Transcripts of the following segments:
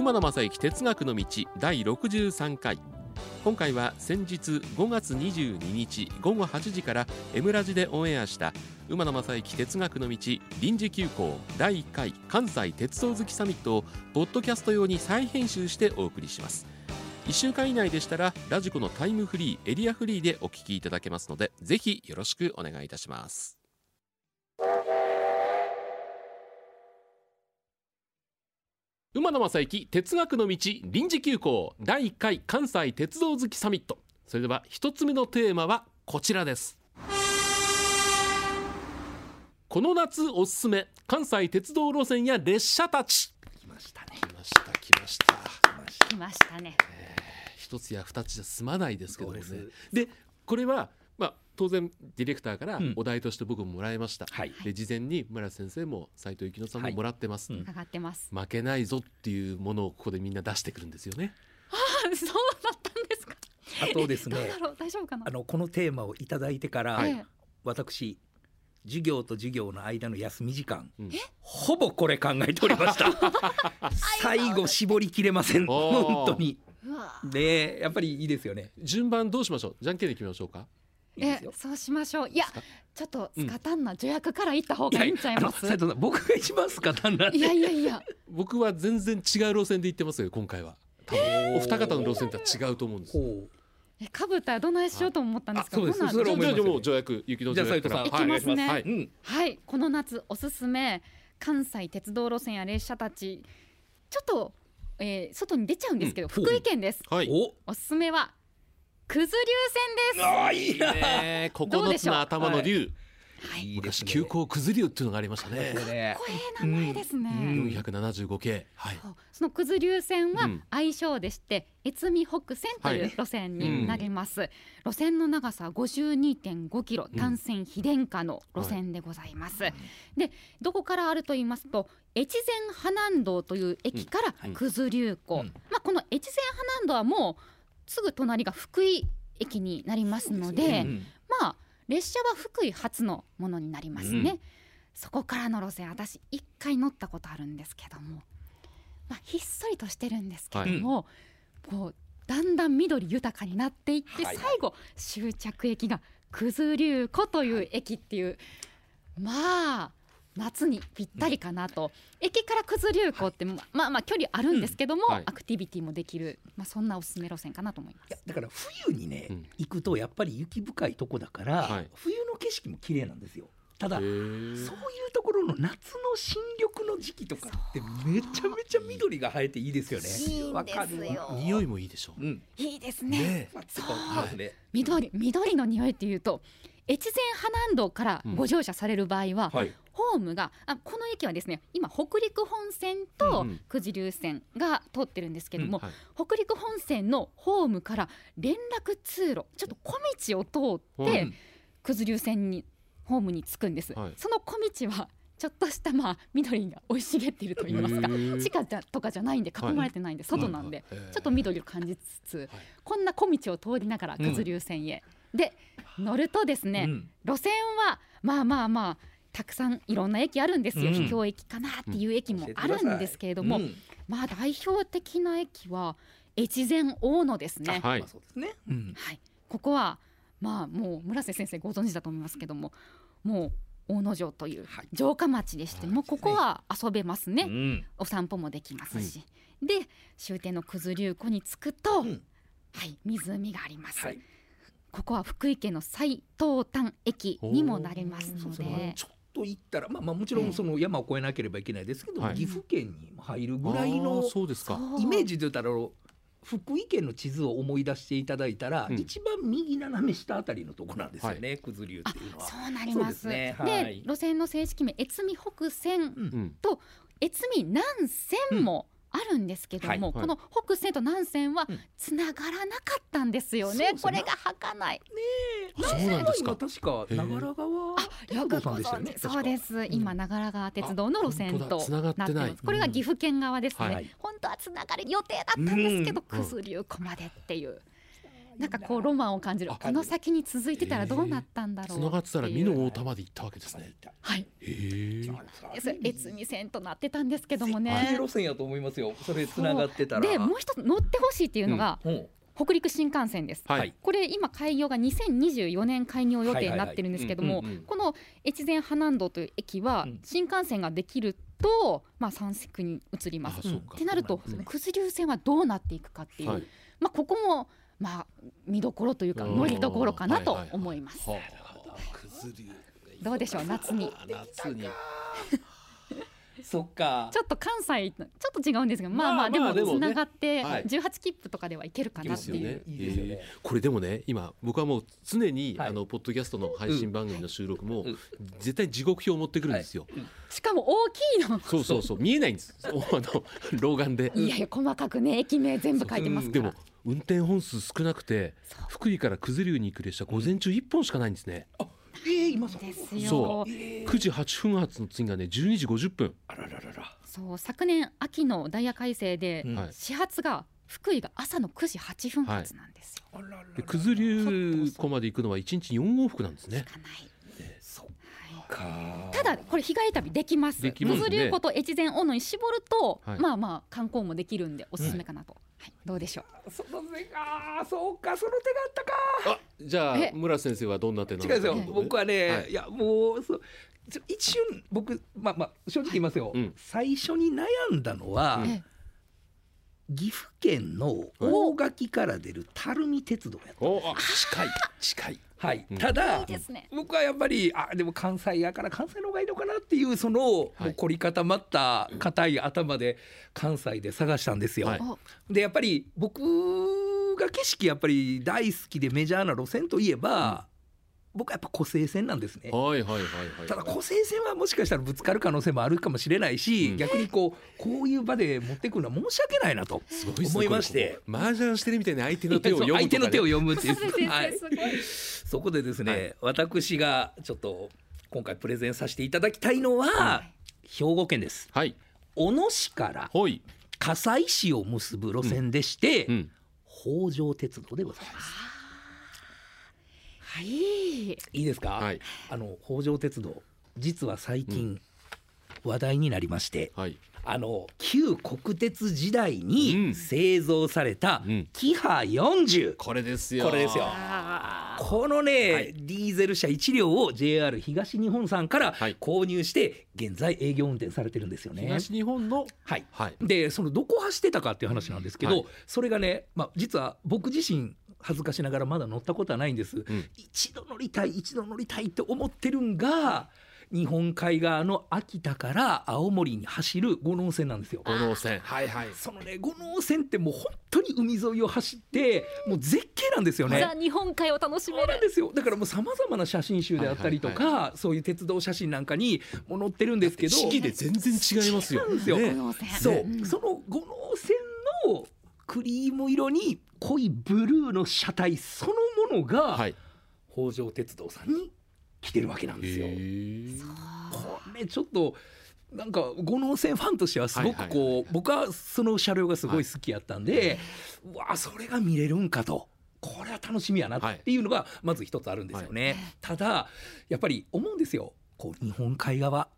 馬野正幸哲学の道第63回。今回は先日5月22日午後8時から M ラジでオンエアした馬野正幸哲学の道臨時休校第1回関西鉄道好きサミットをポッドキャスト用に再編集してお送りします。1週間以内でしたらラジコのタイムフリーエリアフリーでお聞きいただけますのでぜひよろしくお願いいたします。馬野正幸哲学の道臨時休校第1回関西鉄道好きサミット。それでは一つ目のテーマはこちらです。この夏おすすめ関西鉄道路線や列車たち。来ましたね。来ました来ました。来ましたね。一つや二つじゃ済まないですけどもね。でこれはまあ当然ディレクターからうん。お題として僕ももらいました、はい。で事前に村瀬先生も斉藤幸乃さんもはい。もらってます、うん。上がってます。負けないぞっていうものをここでみんな出してくるんですよね。あ、そうだったんですか。あとですどうねだろう、大丈夫かな。あ。のこのテーマをいただいてから、はいええ。私授業と授業の間の休み時間うん。ほぼこれ考えておりました。最後絞りきれません。本当に。でやっぱりいいですよね。順番どうしましょう？じゃんけんで決めましょうか。えいいですよ、そうしましょう。いや、ちょっとうんスカタンな助役から行った方がいいんちゃいます？斉藤さん僕が一番スカタンなんでいやいやいや。僕は全然違う路線で行ってますよ今回は。多分お二方の路線とは違うと思うんです。ほえ、かぶったらどないしようと思ったんですか？あそうです。それはじゃあじゃあもう助役雪の助役から。行きますね。はい、お願いしうん。はい、この夏おすすめ関西鉄道路線や列車たち。ちょっと、えー、外に出ちゃうんですけど、うん。福井県です。はい。お。おすすめは。九頭竜線です。いいな。ね九つの頭の竜、はい。昔いいですね。急行くず竜っていうのがありましたね。これねこれ名前ですね。うん475系。はい。その九頭竜線はうん。愛称でして、越美北線というはい。路線になります、路線の長さ52.5キロうん。単線非電化の路線でございます、でどこからあると言いますと越前花南道という駅からうん。九頭竜湖、うん。まあ、この越前花南道はもうすぐ隣が福井駅になりますのでうん。まあ列車は福井発のものになりますね、うん。そこからの路線私一回乗ったことあるんですけども、まあ、ひっそりとしてるんですけども、こうだんだん緑豊かになっていって、はい。最後終着駅が九頭竜湖という駅っていう、まあ夏にぴったりかなと、駅から九頭竜湖ってままあまあ距離あるんですけども、うん。はい。アクティビティもできる、まあ、そんなおすすめ路線かなと思います。いやだから冬にね、うん。行くとやっぱり雪深いとこだから、はい。冬の景色も綺麗なんですよ。ただへそうーいうところの夏の新緑の時期とかってめちゃめちゃ緑が生えていいいですよね。いいんわですかる匂いもいいでしょう。うん。いいですね。ね。まあそうね。緑緑の匂いっていうと越前花南道からご乗車される場合は、はいホームがあこの駅はですね今北陸本線とうんうん。九頭竜線が通ってるんですけども、はい。北陸本線のホームから連絡通路ちょっと小道を通って、うん。九頭竜線にホームに着くんです、はい。その小道はちょっとしたまあ緑が生い茂っていると言いますか地下じゃとかじゃないんで囲まれてないんで、外なんで、ちょっと緑を感じつつ、こんな小道を通りながら九頭竜線へ、で乗るとですね、うん。路線はまあまあまあたくさんいろんな駅あるんですよ、うん。秘境駅かなっていう駅もあるんですけれども、うん。まあ代表的な駅は越前大野ですね。はい。まあそうですね。うん。はい、ここはまあもう村瀬先生ご存知だと思いますけどももう大野城というはい。城下町でして、はい。もうここは遊べますね、うん。お散歩もできますし、で終点の九頭竜湖に着くと、うん。はい湖があります、はい。ここは福井県の最東端駅にもなりますのでと行ったらまあまあもちろんその山を越えなければいけないですけど、はい。岐阜県にも入るぐらいあのーそうですか。そうイメージで言ったら福井県の地図を思い出していただいたら、うん。一番右斜め下あたりのとこなんですよね、九頭竜っていうのは。そうなります。ね。ではい。路線の正式名越美北線うん。越美南線もあるんですけども、うんはいこの北線と南線はうんつながらなかったんですよね。そうですねこれが儚い。あそうなんですか？今確か長良川よくご鉄道さんでしたよね存知。そうです。今長良川鉄道の路線となってます。これが岐阜県側ですね。はい本当はつながる予定だったんですけど、うん九頭竜湖までっていう。なんかこうロマンを感じる。あこの先に続いてたらどうなったんだろう。つながってたら美濃大田まで行ったわけですね。はい。へえそれ越美線となってたんですけども絶ね。景路線やと思い。ますよそれつながってたらでもう一つ乗ってほしいっていうのが、うん。北陸新幹線です。はい。これ今開業が2024年開業予定になってるんですけどもこの越前花南道という駅はうん。新幹線ができると、まあ、三色に移ります。あそうか。ってなると九頭竜線はどうなっていくかっていう、はい。まあ、ここも、まあ、見どころというかうん。乗りどころかなとはいはいはい。思います。どうでしょう夏に。あ夏に。そっか。ちょっと関西とちょっと違うんですがまあままああでもまあでもね。つながってはい。18切符とかではいけるかなっていう。いいですよね。えーこれでもね今僕はもう常に、はい。あのポッドキャストの配信番組の収録も、うん。絶対時刻表を持ってくるんですよ、しかも大きいの。そうそうそう。見えないんです。お あの老眼で。いやいや細かくね駅名全部書いてますから。でも。運転本数少なくて福井から九頭竜に行く列車午前中1本しかないんですね、えー、今そですよ。そえー。9時8分発の次がね12時50分。あららららそう昨年秋のダイヤ改正で、うん。はい。始発が福井が朝の9時8分発なんですよ。あらららで九頭竜湖まで行くのは1日4往復なんですね。しかない。そっはい。かただこれ日帰り旅できます。九頭竜湖と越前大野に絞ると、はい。まあまあ観光もできるんでおすすめかなと。はい、どうでしょう？その手がそうかその手があったか。あじゃあえ？村瀬先生はどんな手なん違うんですよ。はい。僕はね、はい。い、やもうそ一瞬僕まあまあ正直言いますよ、うん。最初に悩んだのは、え岐阜県の大垣から出る垂水鉄道やったおあ近い近いはい、うん。ただね。僕はやっぱりあでも関西やから関西の方がいいのかなっていうその、もう凝り固まった硬い頭で関西で探したんですよ。はい。おでやっぱり僕が景色やっぱり大好きでメジャーな路線といえば、僕はやっぱ湖西線なんですね。はいはいはいはい。ただ湖西線はもしかしたらぶつかる可能性もあるかもしれないし、うん。逆にこうこういう場で持ってくるのは申し訳ないなと思いまして。麻雀してるみたいに相手の手を読むね、相手の手を読むっていう、はいすごい。そこでですね、はい。私がちょっと今回プレゼンさせていただきたいのは、兵庫県です。はい。小野市からほい、加西市を結ぶ路線でして、うん、北条鉄道でございますはい。いいですか、はい。あの北条鉄道実は最近話題になりまして、はい。あの旧国鉄時代うにん。製造されたうん。キハ40、これですよ。これですよ。このね、はい。ディーゼル車1両を JR 東日本さんからはい。購入して現在営業運転されてるんですよね。東日本の？はい。はい。でそのどこ走ってたかっていう話なんですけど、はい。それがね、まあ、実は僕自身恥ずかしながらまだ乗ったことはないんです、ん。一度乗りたい一度乗りたいって思ってるんが日本海側の秋田から青森に走る五能線なんですよ。五能線。はいはい。そのね五能線ってもう本当に海沿いを走ってもう絶景なんですよね。ザ日本海を楽しめる。んですよ。だからもうさまざまな写真集であったりとか、はいそういう鉄道写真なんかにも載ってるんですけど。四季で全然違いますよ。違うんですよ。ね。そう、んその五能線のクリーム色に濃いブルーの車体そのものが、はい北条鉄道さんに来てるわけなんですよ。これちょっとなんか五能線ファンとしてはすごくこう、はいはい僕はその車両がすごい好きやったんで、うわそれが見れるんかと。これは楽しみやなっていうのがまず一つあるんですよね。ただやっぱり思うんですよ。こう日本海側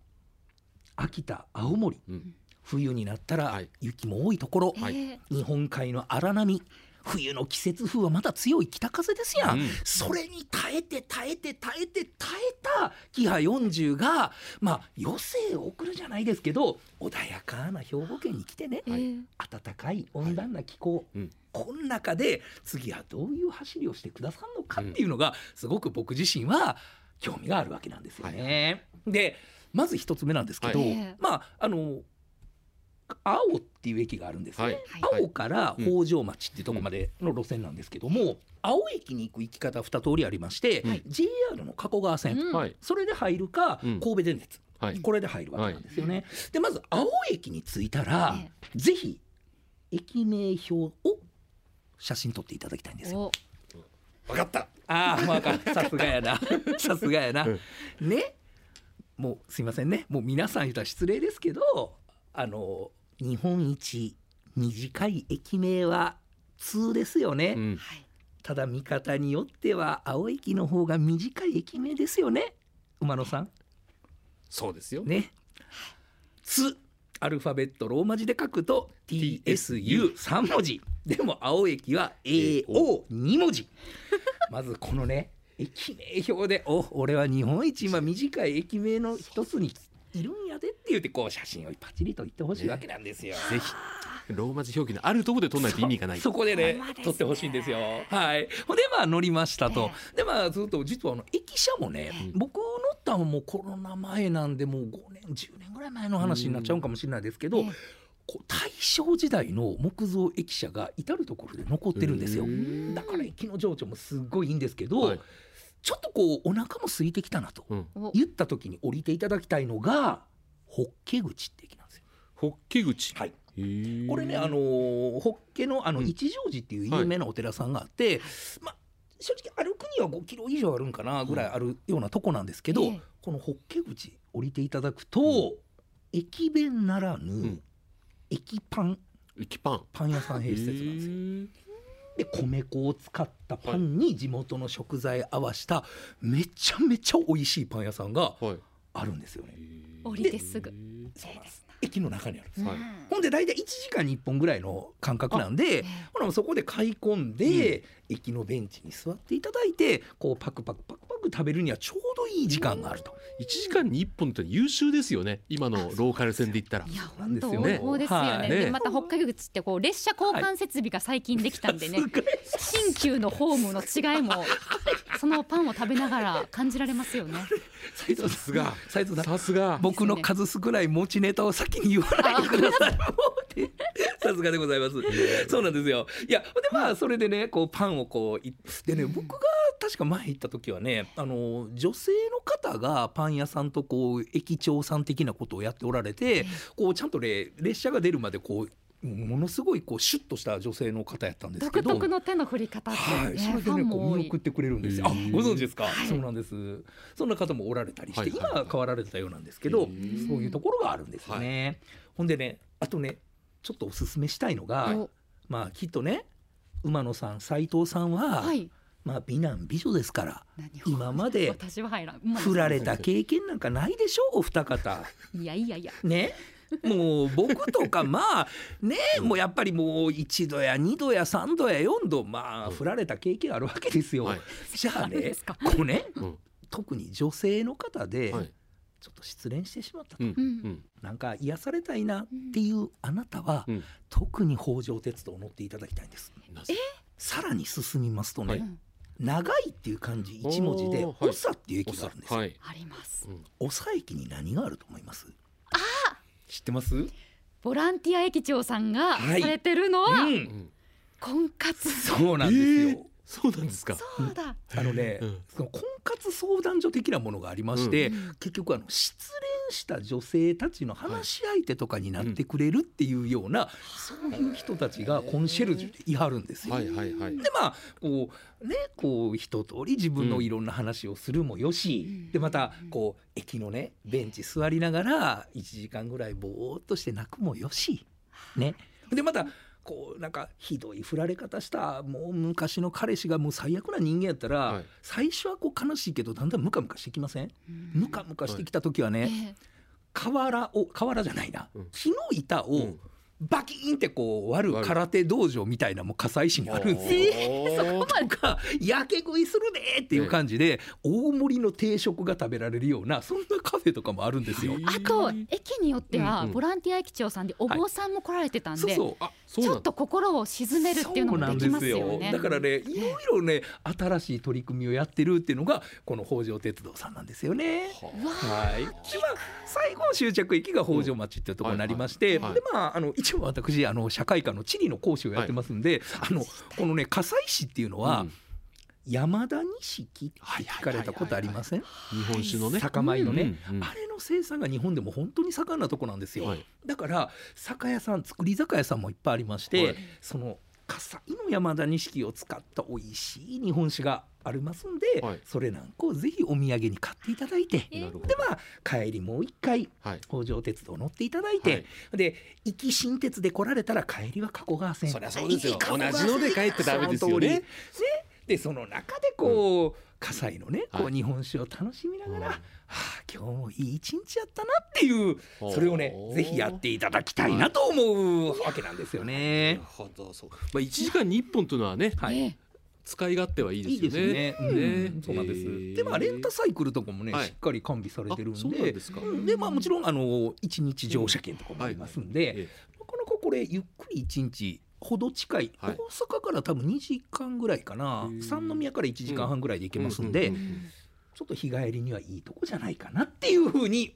秋田青森うん冬になったらはい。雪も多いところ、はい。え日本海の荒波冬の季節風はまだ強い北風ですやん、うん。それに耐えて耐えて耐えて耐えたキハ40がまあ余生を送るじゃないですけど穏やかな兵庫県に来てね、ええ暖かい温暖な気候、うん。この中で次はどういう走りをしてくださるのかっていうのがすごく僕自身は興味があるわけなんですよね。でまず一つ目なんですけど、はい。まああの青っていう駅があるんですね、はい。はい。青から北条町っていうところまでの路線なんですけども、青駅に行く行き方二通りありまして、はい。JR の加古川線、うん。はい。それで入るか、うん。神戸電鉄。はい。これで入るわけなんですよね。でまず青駅に着いたら、えぜひ駅名表を写真撮っていただきたいんですよ。お。わかった。ああ、まあ、さすがやな。さすがやな。うん。ね。もうすいませんね。もう皆さん言ったら失礼ですけど、あの日本一短い駅名は通ですよね。うん。はいただ見方によっては青駅の方が短い駅名ですよね。馬野さん。そうですよ。ね。つアルファベットローマ字で書くと TSU3 文字。でも青駅は AO2 文字。まずこのね駅名表でお俺は日本一今短い駅名の一つにいるんやでって言ってこう写真をパチリと言ってほしいわけなんですよ。ぜひローマ字表記のあるところで取らないと意味がない。そこでね撮ってほしいんですよ。はい。ほんでまあ乗りましたと。でまあずっと実はあの駅舎もね、うん僕乗ったのはもうコロナ前なんでもう5年10年ぐらい前の話になっちゃうかもしれないですけど、大正時代の木造駅舎が至る所で残ってるんですよだから駅の情緒もすっごいいいんですけど、はいちょっとこうお腹も空いてきたなと言った時に降りていただきたいのがホッケ口って駅なんですよ。ホッケ口。はい。これねあのーホッケのあのうん一乗寺っていう有名なお寺さんがあって、まあ正直歩くには5キロ以上あるんかなぐらいあるようなとこなんですけど、ええこのホッケ口降りていただくと、駅弁ならぬ、ん駅パン駅パン。パン屋さん併設なんですよ。で米粉を使ったパンに地元の食材合わしためちゃめちゃ美味しいパン屋さんがはい。あるんですよね。降りてすぐそうです駅の中にあるんです。はいうんほんで大体1時間に1本ぐらいの間隔なんでええほらもうそこで買い込んで、駅のベンチに座っていただいてこうパクパクパクパク食べるにはちょうどいい時間があると。一時間に一本って優秀ですよね。今のローカル線で言ったら。いやそうなん本当ですよねそうですよね。はいでねまた北海口ってこう列車交換設備が最近できたんでね、すごい新旧のホームの違いもそのパンを食べながら感じられますよね。さすがさんさすが。僕の数少ない持ちネタを先に言わないでください。もうってさすがでございます。そうなんですよ。いや、でまあそれでね、こうパンをこういでね、僕が確か前行った時はね、あの女性の方がパン屋さんとこう駅長さん的なことをやっておられて、こうちゃんとね列車が出るまでこうものすごいこうシュッとした女性の方やったんですけど。独特の手の振り方ってはい、ね、それでねこう見送ってくれるんですよ。あご存知ですか、はいそうなんです。そんな方もおられたりして、はいはい今は変わられたようなんですけど、そういうところがあるんですよね。ほんでねあとねちょっとおすすめしたいのが、おまあきっとね馬野さん斉藤さんは、はい。まあ美男美女ですから今まで私は入らん。まあ振られた経験なんかないでしょ？お二方。いやいやいや。ね？もう僕とかまあねもうやっぱりもう1度や2度や3度や4度まあうん振られた経験あるわけですよ。はい。じゃあねこうねうん。特に女性の方ではい。ちょっと失恋してしまったと。なんか癒されたいなっていうあなたは、うん。特に北条鉄道を乗っていただきたいんです。さらに進みますとね、長いっていう漢字一文字で長っていう駅があるんです。あります。うん長駅に何があると思います？知ってます？ボランティア駅長さんがはいされてるのは、うんうん婚活。そうなんですよ、えーそうなんですか。そうだ。あのね、うんその婚活相談所的なものがありまして、うん結局あの失恋した女性たちの話し相手とかになってくれるっていうような、そういう人たちがコンシェルジュでいはるんですよ。はいはいはい。でまあこうねこう一通り自分のいろんな話をするもよし、うん。でまたこう駅のねベンチ座りながら1時間ぐらいぼーっとして泣くもよし。ね。でまたこうなんかひどい振られ方した。もう昔の彼氏がもう最悪な人間やったら、はい。最初はこう悲しいけどだんだんムカムカしてきません？ムカムカしてきた時はね、ええ。瓦を瓦じゃないな、うん。木の板をうんバキーンってこう割る空手道場みたいなもう葛西市にあるんですよ。よ。とかやけ食いするねっていう感じで大盛りの定食が食べられるようなそんなカフェとかもあるんですよ。あと駅によってはボランティア駅長さんでお坊さんも来られてたんで、そうそうあ、そうなんちょっと心を沈めるっていうのもできますよね。そうなんですよだからねいろいろね新しい取り組みをやってるっていうのがこの北条鉄道さんなんですよね。はい、でまあ最後の終着駅が北条町っていうところになりまして、でまああの一応私あの社会科の地理の講師をやってますんで、あのこのね葛西市っていうのは、うん。山田錦って聞かれたことありません？日本酒のね。酒米のね、うんうんあれの生産が日本でも本当に盛んなとこなんですよ、はい。だから酒屋さん作り酒屋さんもいっぱいありまして、はい。その葛西の山田錦を使った美味しい日本酒がありますんで、はい。それなんかをぜひお土産に買っていただいて、えなるほど。でまあ帰りもう一回はい。北条鉄道乗っていただいて、はい。で行き新鉄で来られたら帰りは加古川線。そりゃそうですよ。同じので帰ってダメですよね。その通り。でその中でこう、葛西のねこはう日本酒を楽しみながら、うん。はあ今日もいい一日やったなっていうそれをねぜひやっていただきたいなと思うわけなんですよなねる。ほどそう、まあ、1時間に1本というのはねはい。ええ使い勝手はいいですよね。ですね。うん。ね。そうなんです。えー。でまあレンタサイクルとかもね、はい。しっかり完備されてるんあそうなんで、ですか。うん。でまあもちろんあの一日乗車券とかもありますんで、えなかなかこれゆっくり一日ほど近い、はい。大阪から多分2時間ぐらいかな。三宮から1時間半ぐらいで行けえますんで、うううんちょっと日帰りにはいいとこじゃないかなっていうふうに、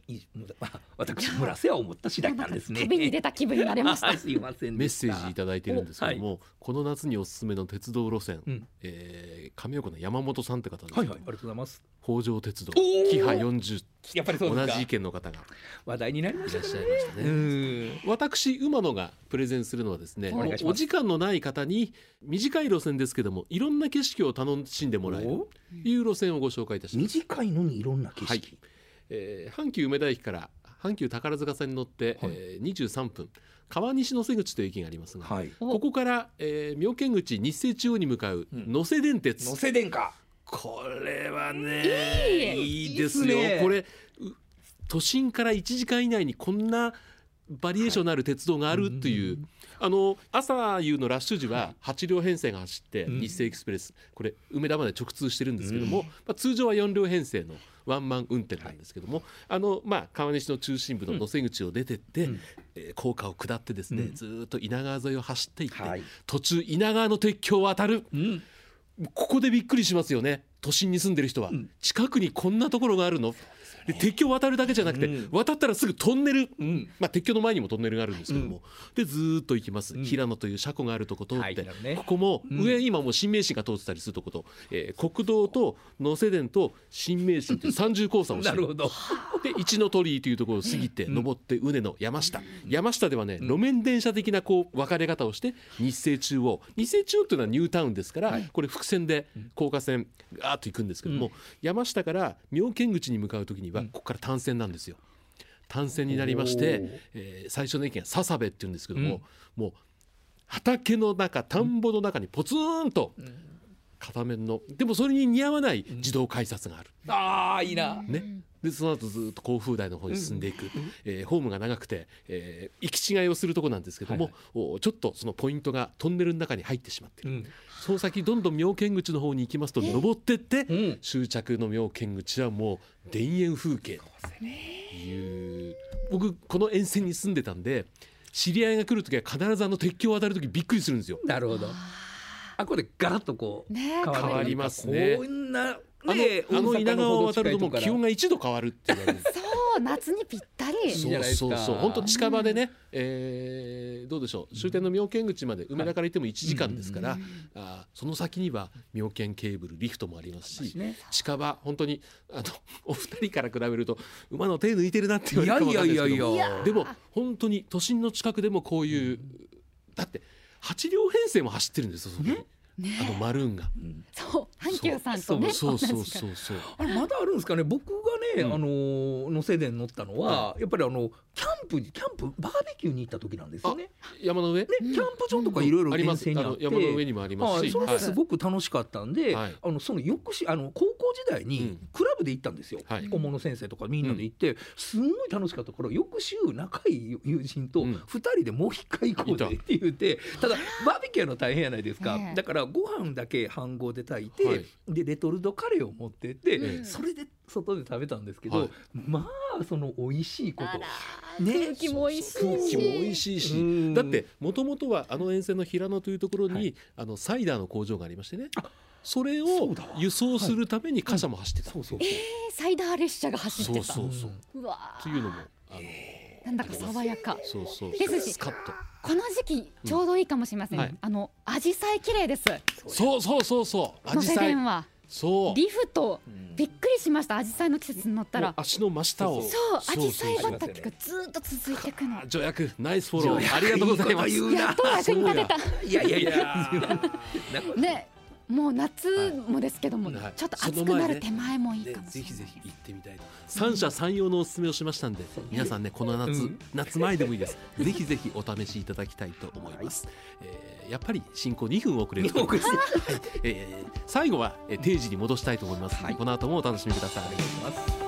私村瀬は思った次第なんですね。旅に出た気分になれました。はいすいませんメッセージいただいてるんですけども、おこの夏におすすめの鉄道路線、うん。えー亀岡の山本さんって方ですけど、はいはいありがとうございます。北条鉄道キハ40やっぱりそうですか。同じ意見の方が話題になりまいらっしたからしゃいましたね。うん。私馬野がプレゼンするのはですねお時間のない方に短い路線ですけどもいろんな景色を楽しんでもらえるいう路線をご紹介いたします、短いのにいろんな景色、はい。えー阪急梅田駅から阪急宝塚線に乗って、はい。えー23分。川西野瀬口という駅がありますが、はい。お。ここから、えー妙見口日清中央に向かううん。能勢電鉄、能勢電化。これはねいい。いですよ。いいっすね。これう都心から1時間以内にこんなバリエーションのある鉄道があるという、あの朝夕のラッシュ時は8両編成が走って、うん。日清エクスプレスこれ梅田まで直通してるんですけども、うん。まあ、通常は4両編成のワンマン運転なんですけども、あのまあ、川西の中心部の野瀬口を出てって、うん。えー高架を下ってですね、うん。ずーっと稲川沿いを走っていって、はい。途中稲川の鉄橋を渡る。うん。ここでびっくりしますよね。都心に住んでる人は、うん。近くにこんなところがあるので鉄橋渡るだけじゃなくて、うん。渡ったらすぐトンネル、うん。まあ、鉄橋の前にもトンネルがあるんですけども、でずーっと行きます、うん。平野という車庫があるとこ通って、ここもうん。上、今もう新名神が通ってたりするとこと、えー国道と能勢電と新名神という三重交差をして なるほど。で一の鳥居というところを過ぎて登って畝の山下、山下ではね路面電車的なこう分かれ方をして日清中央。日清中央というのはニュータウンですから、これ伏線で高架線ガーッと行くんですけども、山下から妙見口に向かう時にはここから単線なんですよ。単線になりまして、えー最初の駅が笹部っていうんですけども、もう畑の中田んぼの中にポツンと片面のでもそれに似合わない自動改札がある。ああいいな。ね、でその後ずっと甲府台の方に進んでいく、えーホームが長くて、えー行き違いをするとこなんですけども、はいおちょっとそのポイントがトンネルの中に入ってしまってる、うん。その先どんどん妙見口の方に行きますと登ってって、うん。終着の妙見口はもう田園風景。という。僕この沿線に住んでたんで知り合いが来る時は必ずあの鉄橋を渡る時びっくりするんですよ。なるほど。あこれガラッとこう変わりますね。こんなあのねあの稲川を渡るともう気温が1度変わるって言われる。そう夏にぴったり。そうそうそう。本当近場でね、えーどうでしょう。終点の妙見口まで梅田から行っても1時間ですから、あーその先には妙見ケーブルリフトもありますし、ね。近場本当にあの お二人から比べると馬の手抜いてるなって言われるかもいですけどいやいやいやいや。でも本当に都心の近くでもこういう、だって8両編成も走ってるんですよそこに、あのマルーンが。そう阪急さんとねそう。そうそうそう。あれまだあるんですかね？僕がね、うん。あの能勢電乗ったのは、やっぱりあのキャンプにキャンプバーベキューに行った時なんですよね。山の上、ね、キャンプ場とかいろいろ沿あります。山の上にもありますし、はい、それがすごく楽しかったんで、はい。あのその翌しあの高校時代にうん。クラブで行ったんですよ、はい。顧問の先生とかみんなで行って、すんごい楽しかった。から翌週仲いい友人とうん。2人でもう一回行こうぜって言って、ただバーベキューの大変やないですか、だからご飯だけ飯盒で炊いて、はい。でレトルトカレーを持ってって、ええそれで外で食べたんですけど、はいまあその美味しいこと。ね。空気も美味しいし。空気も美味しいし、うん。だってもともとはあの沿線の平野というところに、はい。あのサイダーの工場がありましてね。あそれを輸送するために貨車も走ってた、そうそうえーサイダー列車が走ってた。そうそうそう。うわというのもあのなんだか爽やか。そうそうですしこの時期ちょうどいいかもしれません、はい。あの紫陽花綺麗です。そうそうそうそう。紫陽花電はそう。リフト。うんびっくりしました。紫陽花の季節に乗ったら。足の真下を。そう紫陽花畑がずっと続いていくの。あ助役ナイスフォロー。ありがとうございます。やっと役に立てた。いや。いやいや。ねもう夏もですけども、はい。ちょっと暑くなる手前もいいでかもしれない。ぜひぜひ行ってみたいと。三者三様のおすすめをしましたんで、皆さんねこの夏、うん。夏前でもいいです。ぜひぜひお試しいただきたいと思います、えーやっぱり進行2分遅れる日本国ですはい。えー最後は、えー定時に戻したいと思いますので、はい。この後もお楽しみください。お願いします